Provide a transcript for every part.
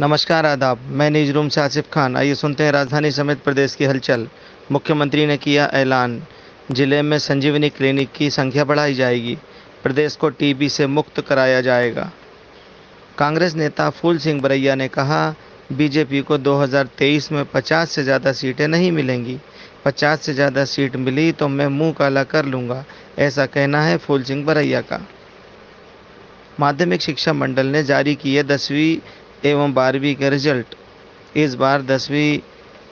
नमस्कार, आदाब। मैं न्यूज़ रूम से आसिफ खान। आइए सुनते हैं राजधानी समेत प्रदेश की हलचल। मुख्यमंत्री ने किया ऐलान। ज़िले में संजीवनी क्लिनिक की संख्या बढ़ाई जाएगी। प्रदेश को टीबी से मुक्त कराया जाएगा। कांग्रेस नेता फूल सिंह बरैया ने कहा, बीजेपी को 2023 में 50 से ज़्यादा सीटें नहीं मिलेंगी। 50 से ज़्यादा सीट मिली तो मैं मुँह काला कर लूँगा। ऐसा कहना है फूल सिंह बरैया का। माध्यमिक शिक्षा मंडल ने जारी किए दसवीं एवं बारहवीं के रिज़ल्ट। इस बार दसवीं,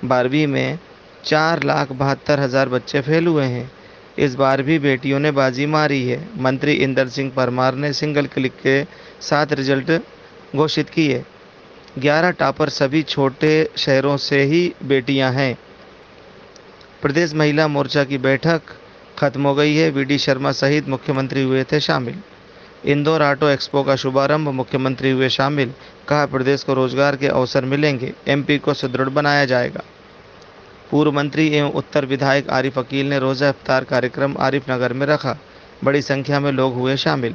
बारहवीं में चार लाख बहत्तर हज़ार बच्चे फेल हुए हैं। इस बार भी बेटियों ने बाजी मारी है। मंत्री इंदर सिंह परमार ने सिंगल क्लिक के साथ रिज़ल्ट घोषित किए। ग्यारह टॉपर सभी छोटे शहरों से ही बेटियाँ हैं। प्रदेश महिला मोर्चा की बैठक खत्म हो गई है। वी शर्मा सहित मुख्यमंत्री हुए थे शामिल। इंदौर ऑटो एक्सपो का शुभारंभ मुख्यमंत्री हुए शामिल। कहा, प्रदेश को रोज़गार के अवसर मिलेंगे, एमपी को सुदृढ़ बनाया जाएगा। पूर्व मंत्री एवं उत्तर विधायक आरिफ अकील ने रोज़ा इफ्तार कार्यक्रम आरिफ नगर में रखा। बड़ी संख्या में लोग हुए शामिल।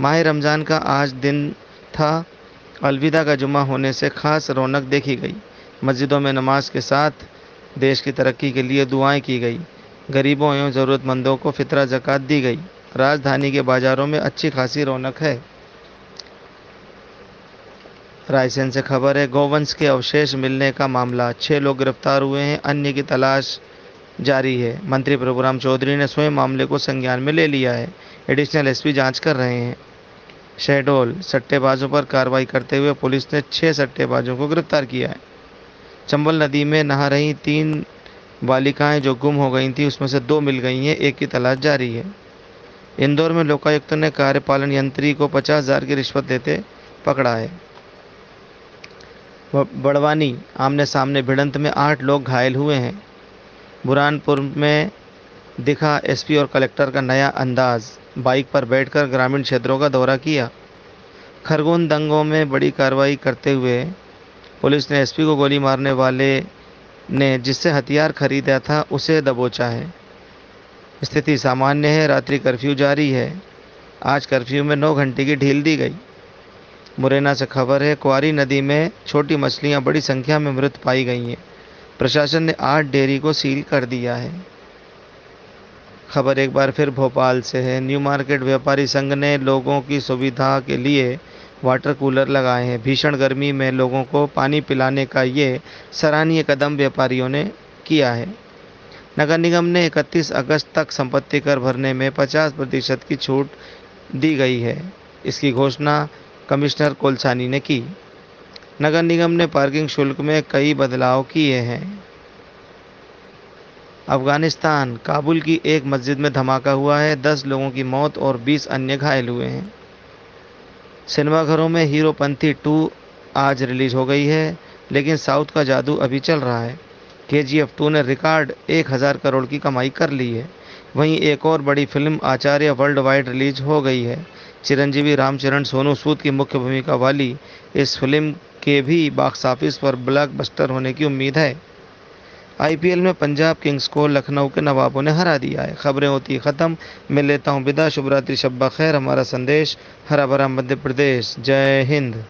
माह रमज़ान का आज दिन था। अलविदा का जुमा होने से खास रौनक देखी गई। मस्जिदों में नमाज़ के साथ देश की तरक्की के लिए दुआएँ की गई। गरीबों एवं ज़रूरतमंदों को फितरा जक़ात दी गई। राजधानी के बाज़ारों में अच्छी खासी रौनक है। रायसेन से खबर है, गोवंश के अवशेष मिलने का मामला। छः लोग गिरफ़्तार हुए हैं, अन्य की तलाश जारी है। मंत्री प्रभुराम चौधरी ने स्वयं मामले को संज्ञान में ले लिया है। एडिशनल एसपी जाँच कर रहे हैं। शहडोल, सट्टेबाजों पर कार्रवाई करते हुए पुलिस ने छः सट्टेबाजों को गिरफ़्तार किया है। चंबल नदी में नहा रही तीन बालिकाएँ जो गुम हो गई थी, उसमें से दो मिल गई हैं, एक की तलाश जारी है। इंदौर में लोकायुक्त ने कार्यपालन यंत्री को पचास हज़ार की रिश्वत देते पकड़ा है बड़वानी आमने सामने भिड़ंत में आठ लोग घायल हुए हैं। बुरहानपुर में दिखा एसपी और कलेक्टर का नया अंदाज, बाइक पर बैठकर ग्रामीण क्षेत्रों का दौरा किया। खरगोन दंगों में बड़ी कार्रवाई करते हुए पुलिस ने एसपी को गोली मारने वाले ने जिससे हथियार खरीदा था, उसे दबोचा है। स्थिति सामान्य है, रात्रि कर्फ्यू जारी है। आज कर्फ्यू में नौ घंटे की ढील दी गई। मुरैना से खबर है, कुआरी नदी में छोटी मछलियाँ बड़ी संख्या में मृत पाई गई हैं। प्रशासन ने आठ डेयरी को सील कर दिया है। खबर एक बार फिर भोपाल से है। न्यू मार्केट व्यापारी संघ ने लोगों की सुविधा के लिए वाटर कूलर लगाए हैं। भीषण गर्मी में लोगों को पानी पिलाने का ये सराहनीय कदम व्यापारियों ने किया है। नगर निगम ने 31 अगस्त तक संपत्ति कर भरने में 50 प्रतिशत की छूट दी गई है। इसकी घोषणा कमिश्नर कोलसानी ने की। नगर निगम ने पार्किंग शुल्क में कई बदलाव किए हैं। अफ़गानिस्तान, काबुल की एक मस्जिद में धमाका हुआ है। दस लोगों की मौत और बीस अन्य घायल हुए हैं। सिनेमाघरों में हीरोपंथी टू आज रिलीज़ हो गई है, लेकिन साउथ का जादू अभी चल रहा है। के जी एफ़ टू ने रिकॉर्ड एक हज़ार करोड़ की कमाई कर ली है। वहीं एक और बड़ी film Acharya world wide release हो गई है। चिरंजीवी रामचरण सोनू सूद की मुख्य भूमिका वाली इस फ़िल्म के भी बॉक्स ऑफ़िस पर ब्लॉकबस्टर होने की उम्मीद है। आईपीएल में पंजाब किंग्स को लखनऊ के नवाबों ने हरा दिया है। खबरें होती ख़त्म। मैं लेता हूँ विदा। शुभरात्रि, शब्बा खैर। हमारा संदेश, हरा भरा मध्य प्रदेश। जय हिंद।